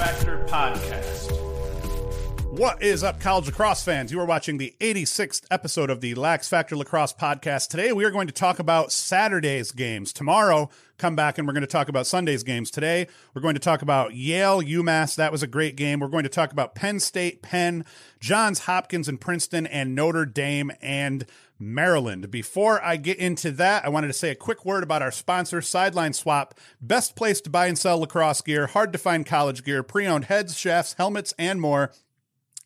Factor Podcast. What is up, college lacrosse fans? You are watching the 86th episode of the Lax Factor Lacrosse Podcast. Today, we are going to talk about Saturday's games. Tomorrow, come back and we're going to talk about Sunday's games. Today, we're going to talk about Yale, UMass. That was a great game. We're going to talk about Penn State, Penn, Johns Hopkins, and Princeton, and Notre Dame and Maryland. Before I get into that, I wanted to say a quick word about our sponsor, Sideline Swap. Best place to buy and sell lacrosse gear, hard to find college gear, pre owned heads, shafts, helmets, and more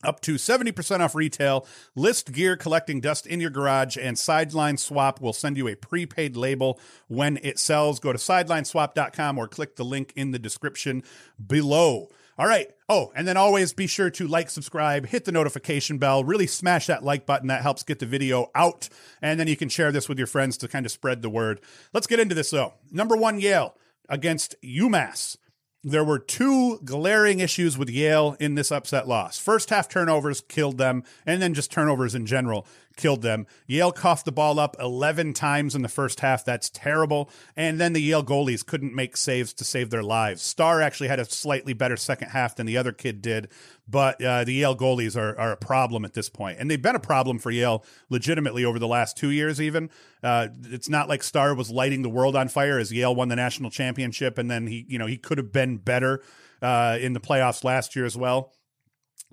up to 70% off retail. List gear collecting dust in your garage, and Sideline Swap will send you a prepaid label when it sells. Go to sidelineswap.com or click the link in the description below. All right. Oh, and then always be sure to like, subscribe, hit the notification bell, really smash that like button. That helps get the video out. And then you can share this with your friends to kind of spread the word. Let's get into this though. Number one, Yale against UMass there were two glaring issues with Yale in this upset loss. First half turnovers killed them, and then just turnovers in general killed them. Yale coughed the ball up 11 times in the first half. That's terrible. And then the Yale goalies couldn't make saves to save their lives. Starr actually had a slightly better second half than the other kid did, but uh, the Yale goalies are, are a problem at this point. And they've been a problem for Yale legitimately over the last two years, even. Uh, it's not like Starr was lighting the world on fire as Yale won the national championship, and then he, you know, he could have been better uh, in the playoffs last year as well.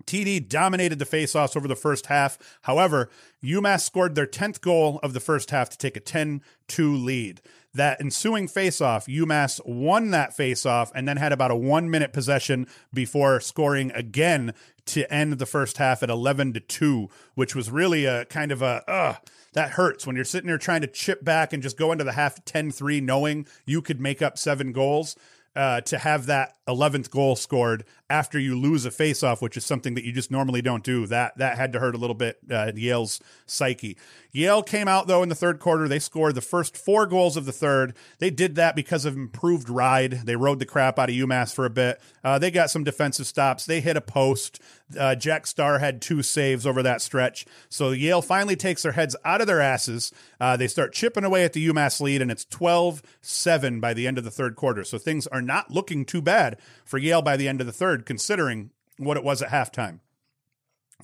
TD dominated the faceoffs over the first half. However, UMass scored their 10th goal of the first half to take a 10 2 lead. That ensuing faceoff, UMass won that faceoff and then had about a one minute possession before scoring again to end the first half at 11 to 2, which was really a kind of a, uh, that hurts when you're sitting there trying to chip back and just go into the half 10 3 knowing you could make up seven goals. Uh, to have that 11th goal scored after you lose a faceoff, which is something that you just normally don't do. That that had to hurt a little bit uh, Yale's psyche. Yale came out though in the third quarter. They scored the first four goals of the third. They did that because of improved ride. They rode the crap out of UMass for a bit. Uh, they got some defensive stops. They hit a post. Uh, Jack Starr had two saves over that stretch. So Yale finally takes their heads out of their asses. Uh, they start chipping away at the UMass lead, and it's 12 7 by the end of the third quarter. So things are not looking too bad for Yale by the end of the third, considering what it was at halftime.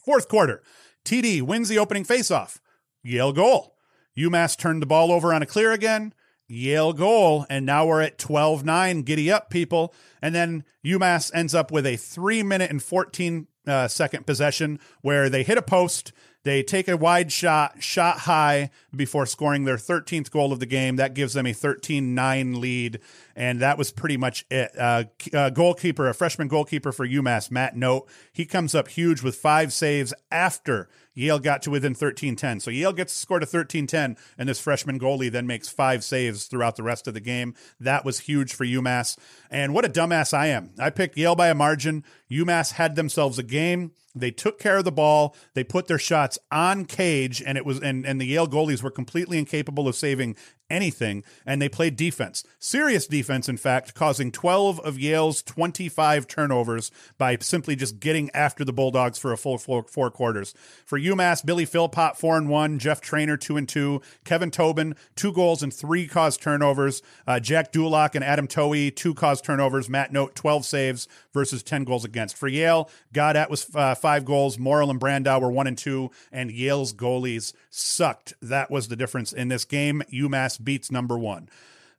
Fourth quarter, TD wins the opening faceoff. Yale goal. UMass turned the ball over on a clear again. Yale goal. And now we're at 12 9. Giddy up, people. And then UMass ends up with a three minute and 14 uh, second possession where they hit a post. They take a wide shot, shot high before scoring their 13th goal of the game. That gives them a 13 9 lead. And that was pretty much it. Uh, uh, goalkeeper, a freshman goalkeeper for UMass, Matt Knote, he comes up huge with five saves after Yale got to within 13 10. So Yale gets scored a 13 10, and this freshman goalie then makes five saves throughout the rest of the game. That was huge for UMass. And what a dumbass I am. I picked Yale by a margin. UMass had themselves a game. They took care of the ball. They put their shots on cage, and it was and, and the Yale goalies were completely incapable of saving anything, and they played defense. Serious defense, in fact, causing 12 of Yale's 25 turnovers by simply just getting after the Bulldogs for a full four, quarters. For UMass, Billy Philpott, 4 and 1, Jeff Trainer, 2 and 2, Kevin Tobin, two goals and three caused turnovers, uh, Jack Dulac and Adam Towie, two caused turnovers, Matt Knote, 12 saves versus 10 goals against. For Yale, Gaudet was uh, five goals, Morrill and Brandow were 1 and 2, and Yale's goalies sucked. That was the difference in this game. UMass beats number one.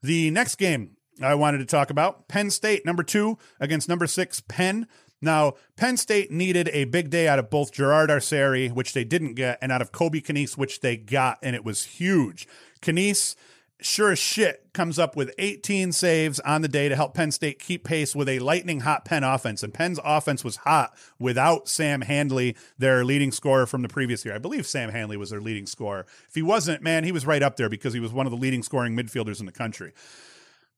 The next game I wanted to talk about Penn State, number two, against number six, Penn. Now, Penn State needed a big day out of both Gerard Arceri, which they didn't get, and out of Colby Kneese, which they got, and it was huge. Kneese sure as shit comes up with 18 saves on the day to help Penn State keep pace with a lightning hot Penn offense. And Penn's offense was hot without Sam Handley, their leading scorer from the previous year. I believe Sam Handley was their leading scorer. If he wasn't, man, he was right up there because he was one of the leading scoring midfielders in the country.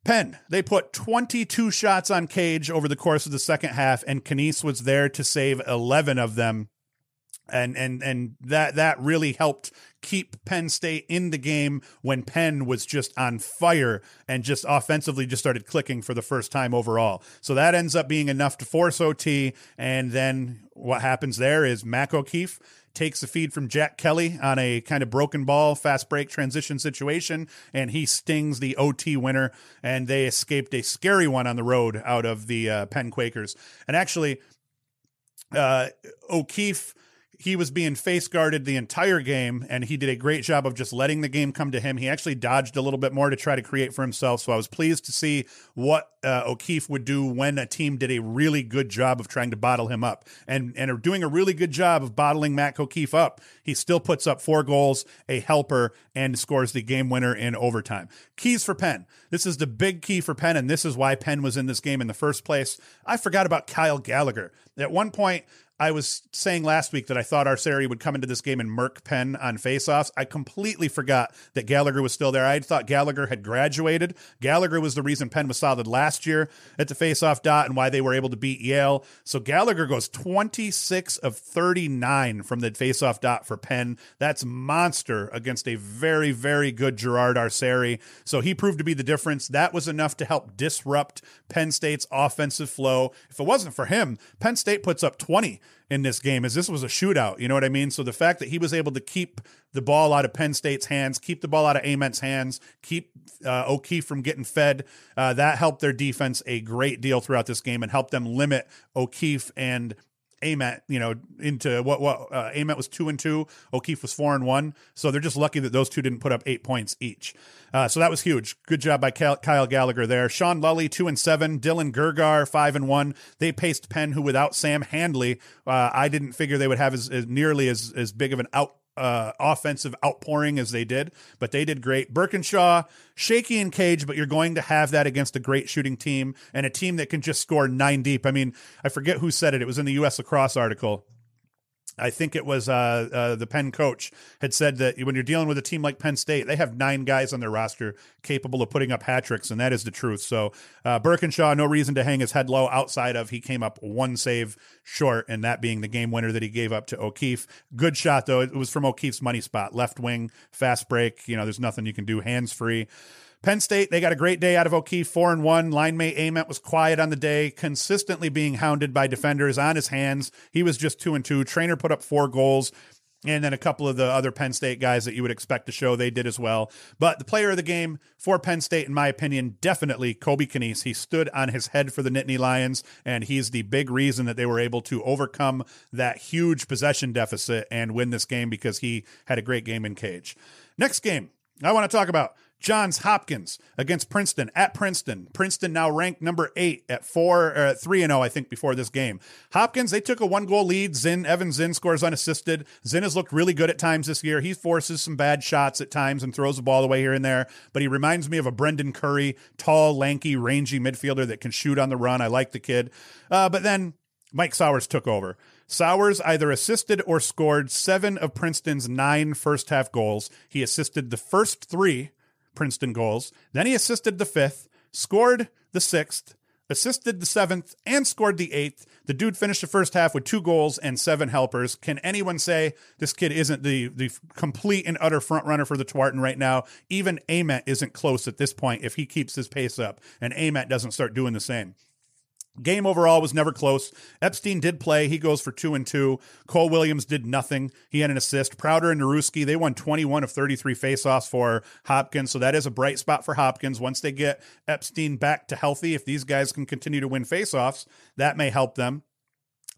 Penn, they put 22 shots on Cage over the course of the second half, and Kneese was there to save 11 of them. And and and that that really helped keep Penn State in the game when Penn was just on fire and just offensively just started clicking for the first time overall. So that ends up being enough to force OT. And then what happens there is Mac O'Keefe takes the feed from Jack Kelly on a kind of broken ball, fast break transition situation, and he stings the OT winner, and they escaped a scary one on the road out of the uh, Penn Quakers. And actually, uh, O'Keefe he was being face guarded the entire game, and he did a great job of just letting the game come to him. He actually dodged a little bit more to try to create for himself. So I was pleased to see what uh, O'Keefe would do when a team did a really good job of trying to bottle him up, and and are doing a really good job of bottling Mac O'Keefe up. He still puts up four goals, a helper, and scores the game winner in overtime. Keys for Penn. This is the big key for Penn, and this is why Penn was in this game in the first place. I forgot about Kyle Gallagher. At one point, I was saying last week that I thought Arceri would come into this game and murk Penn on faceoffs. I completely forgot that Gallagher was still there. I thought Gallagher had graduated. Gallagher was the reason Penn was solid last year at the faceoff dot and why they were able to beat Yale. So Gallagher goes 26 of 39 from the faceoff dot for Penn. That's monster against a very, very good Gerard Arceri. So he proved to be the difference. That was enough to help disrupt Penn State's offensive flow. If it wasn't for him, Penn State puts up 20 in this game as this was a shootout. You know what I mean? So the fact that he was able to keep the ball out of Penn State's hands, keep the ball out of Ament's hands, keep uh, O'Keefe from getting fed, uh, that helped their defense a great deal throughout this game and helped them limit O'Keefe and Ament, you know, into what what uh, Ament was two and two, O'Keefe was four and one. So they're just lucky that those two didn't put up eight points each. Uh, so that was huge. Good job by Kyle Gallagher there. Sean Lully two and seven, Dylan Gergar five and one. They paced Penn, who without Sam Handley, uh, I didn't figure they would have as, as nearly as as big of an out uh, offensive outpouring as they did, but they did great. Birkinshaw, shaky in cage, but you're going to have that against a great shooting team and a team that can just score nine deep. I mean, I forget who said it. It was in the U.S. lacrosse article. I think it was uh, uh, the Penn coach had said that when you're dealing with a team like Penn State, they have nine guys on their roster capable of putting up hat tricks, and that is the truth. So uh, Birkinshaw, no reason to hang his head low outside of he came up one save short, and that being the game winner that he gave up to O'Keefe. Good shot though; it was from O'Keefe's money spot, left wing, fast break. You know, there's nothing you can do, hands free. Penn State, they got a great day out of O'Keefe, four and one. Line mate Ament was quiet on the day, consistently being hounded by defenders on his hands. He was just two and two. Trainer put up four goals. And then a couple of the other Penn State guys that you would expect to show, they did as well. But the player of the game for Penn State, in my opinion, definitely Colby Kneese. He stood on his head for the Nittany Lions, and he's the big reason that they were able to overcome that huge possession deficit and win this game because he had a great game in cage. Next game I want to talk about Johns Hopkins against Princeton at Princeton. Princeton now ranked number eight at four, uh, three and zero, oh, I think, before this game. Hopkins they took a one goal lead. Zinn Evan Zinn scores unassisted. Zinn has looked really good at times this year. He forces some bad shots at times and throws the ball away here and there, but he reminds me of a Brendan Curry, tall, lanky, rangy midfielder that can shoot on the run. I like the kid, uh, but then Mike Sowers took over. Sowers either assisted or scored seven of Princeton's nine first half goals. He assisted the first three Princeton goals. Then he assisted the fifth, scored the sixth, assisted the seventh, and scored the eighth. The dude finished the first half with two goals and seven helpers. Can anyone say this kid isn't the the complete and utter front runner for the Tewaaraton right now? Even Ament isn't close at this point if he keeps his pace up and Ament doesn't start doing the same. Game overall was never close. Epstein did play. He goes for two and two. Cole Williams did nothing. He had an assist. Prouder and Naruski, they won 21 of 33 faceoffs for Hopkins. So that is a bright spot for Hopkins. Once they get Epstein back to healthy, if these guys can continue to win faceoffs, that may help them.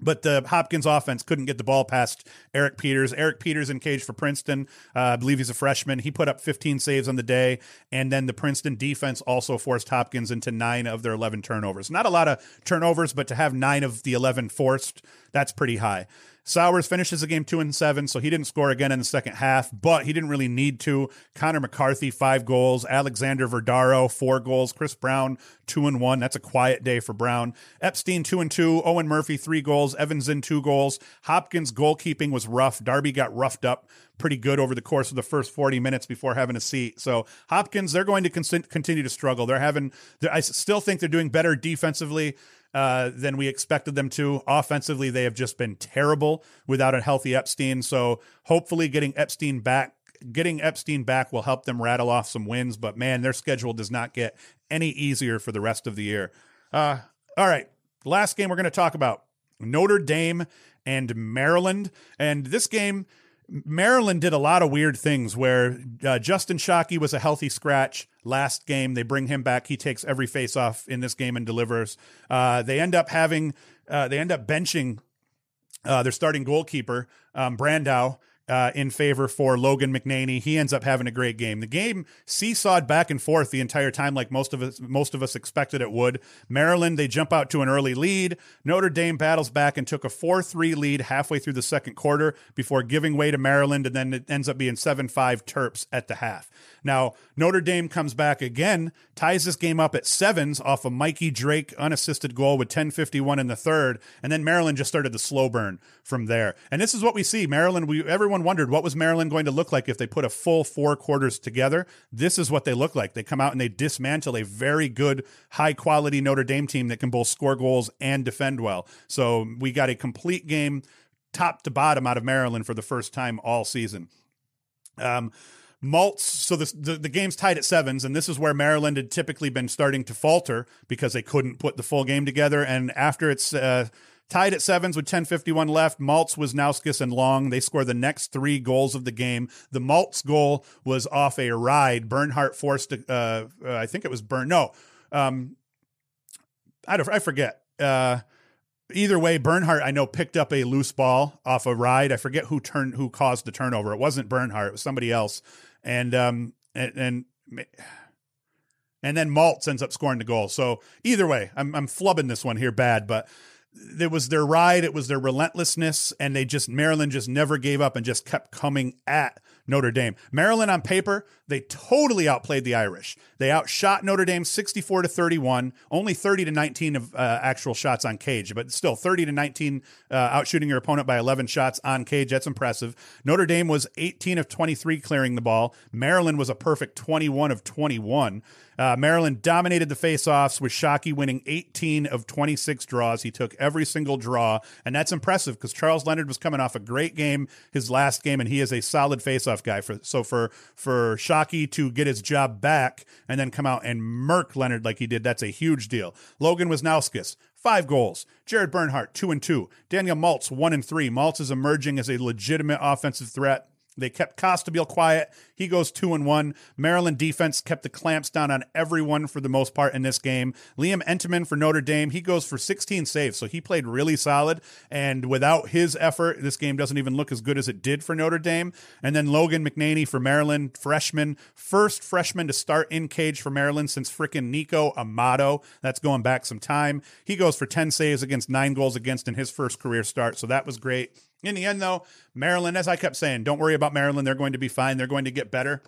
But the Hopkins offense couldn't get the ball past Eric Peters. Eric Peters in cage for Princeton. Uh, I believe he's a freshman. He put up 15 saves on the day. And then the Princeton defense also forced Hopkins into nine of their 11 turnovers. Not a lot of turnovers, but to have nine of the 11 forced, that's pretty high. Sowers finishes the game two and seven, so he didn't score again in the second half, but he didn't really need to. Connor McCarthy, five goals. Alexander Vardaro, four goals. Chris Brown, two and one. That's a quiet day for Brown. Epstein, two and two. Owen Murphy, three goals. Evan Zinn two goals. Hopkins' goalkeeping was rough. Darby got roughed up pretty good over the course of the first 40 minutes before having a seat. So Hopkins, they're going to continue to struggle. They're having, they're, I still think they're doing better defensively uh, than we expected them to. Offensively, they have just been terrible without a healthy Epstein. So hopefully, getting Epstein back, getting Epstein back will help them rattle off some wins. But man, their schedule does not get any easier for the rest of the year. Uh, all right, last game we're going to talk about Notre Dame and Maryland, and this game. Maryland did a lot of weird things where uh, Justin Shockey was a healthy scratch last game. They bring him back. He takes every face off in this game and delivers. Uh, they end up having, uh, they end up benching uh, their starting goalkeeper, um, Brandow, uh, in favor for Logan McNaney. He ends up having a great game. The game seesawed back and forth the entire time, like most of us most of us expected it would. Maryland they jump out to an early lead. Notre Dame battles back and took a four three lead halfway through the second quarter before giving way to Maryland, and then it ends up being seven five Terps at the half. Now Notre Dame comes back again, ties this game up at sevens off a Mikey Drake unassisted goal with 10:51 in the third, and then Maryland just started the slow burn from there. And this is what we see. Maryland, we everyone wondered what was Maryland going to look like if they put a full four quarters together. This is what they look like. They come out and they dismantle a very good, high quality Notre Dame team that can both score goals and defend well. So we got a complete game top to bottom out of Maryland for the first time all season. Um, Maltz, so this, the, the game's tied at sevens, and this is where Maryland had typically been starting to falter because they couldn't put the full game together. And after it's uh, tied at sevens with 10.51 left, Maltz, Wisnauskas, and Long, they score the next three goals of the game. The Maltz goal was off a ride. Bernhardt forced, uh, uh, I think it was Burn. No, um, I, don't, I forget. Uh, either way, Bernhardt I know picked up a loose ball off a ride. I forget who turned who caused the turnover. It wasn't Bernhardt. It was somebody else and um and and and then Maltz ends up scoring the goal. So either way, I'm I'm flubbing this one here bad, but it was their ride, it was their relentlessness, and they just Maryland just never gave up and just kept coming at Notre Dame. Maryland on paper, they totally outplayed the Irish. They outshot Notre Dame 64 to 31, only 30 to 19 of uh, actual shots on cage, but still 30 to 19 uh, outshooting your opponent by 11 shots on cage. That's impressive. Notre Dame was 18 of 23 clearing the ball. Maryland was a perfect 21 of 21. Uh, Maryland dominated the faceoffs with Shockey winning 18 of 26 draws. He took every single draw, and that's impressive because Charles Leonard was coming off a great game his last game, and he is a solid faceoff guy. For so for for Shockey to get his job back and then come out and murk Leonard like he did, that's a huge deal. Logan Wisnauskas, five goals. Jared Bernhardt, two and two. Daniel Maltz, one and three. Maltz is emerging as a legitimate offensive threat. They kept Costabile quiet. He goes two and one. Maryland defense kept the clamps down on everyone for the most part in this game. Liam Entenmann for Notre Dame, he goes for 16 saves, so he played really solid. And without his effort, this game doesn't even look as good as it did for Notre Dame. And then Logan McNaney for Maryland, freshman, first freshman to start in cage for Maryland since fricking Niko Amato. That's going back some time. He goes for 10 saves against nine goals against in his first career start, so that was great. In the end, though, Maryland, as I kept saying, don't worry about Maryland. They're going to be fine. They're going to get better.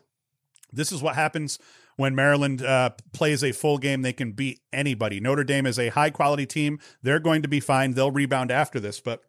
This is what happens when Maryland uh, plays a full game. They can beat anybody. Notre Dame is a high quality team. They're going to be fine. They'll rebound after this, but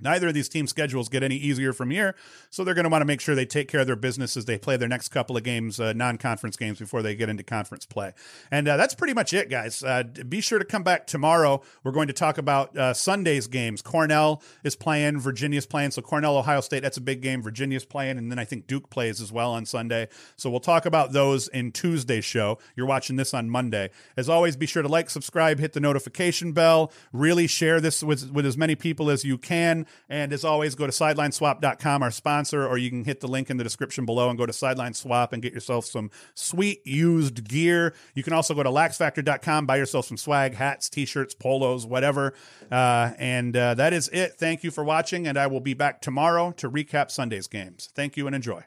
Neither of these team schedules get any easier from here, so they're going to want to make sure they take care of their business as they play their next couple of games, uh, non-conference games, before they get into conference play. And uh, that's pretty much it, guys. Uh, be sure to come back tomorrow. We're going to talk about uh, Sunday's games. Cornell is playing, Virginia's playing. So Cornell, Ohio State, that's a big game. Virginia's playing, and then I think Duke plays as well on Sunday. So we'll talk about those in Tuesday's show. You're watching this on Monday. As always, be sure to like, subscribe, hit the notification bell. Really share this with with as many people as you can. And as always, go to sidelineswap.com, our sponsor, or you can hit the link in the description below and go to Sideline Swap and get yourself some sweet used gear. You can also go to laxfactor.com, buy yourself some swag, hats, t shirts, polos, whatever. Uh, and uh, that is it. Thank you for watching, and I will be back tomorrow to recap Sunday's games. Thank you and enjoy.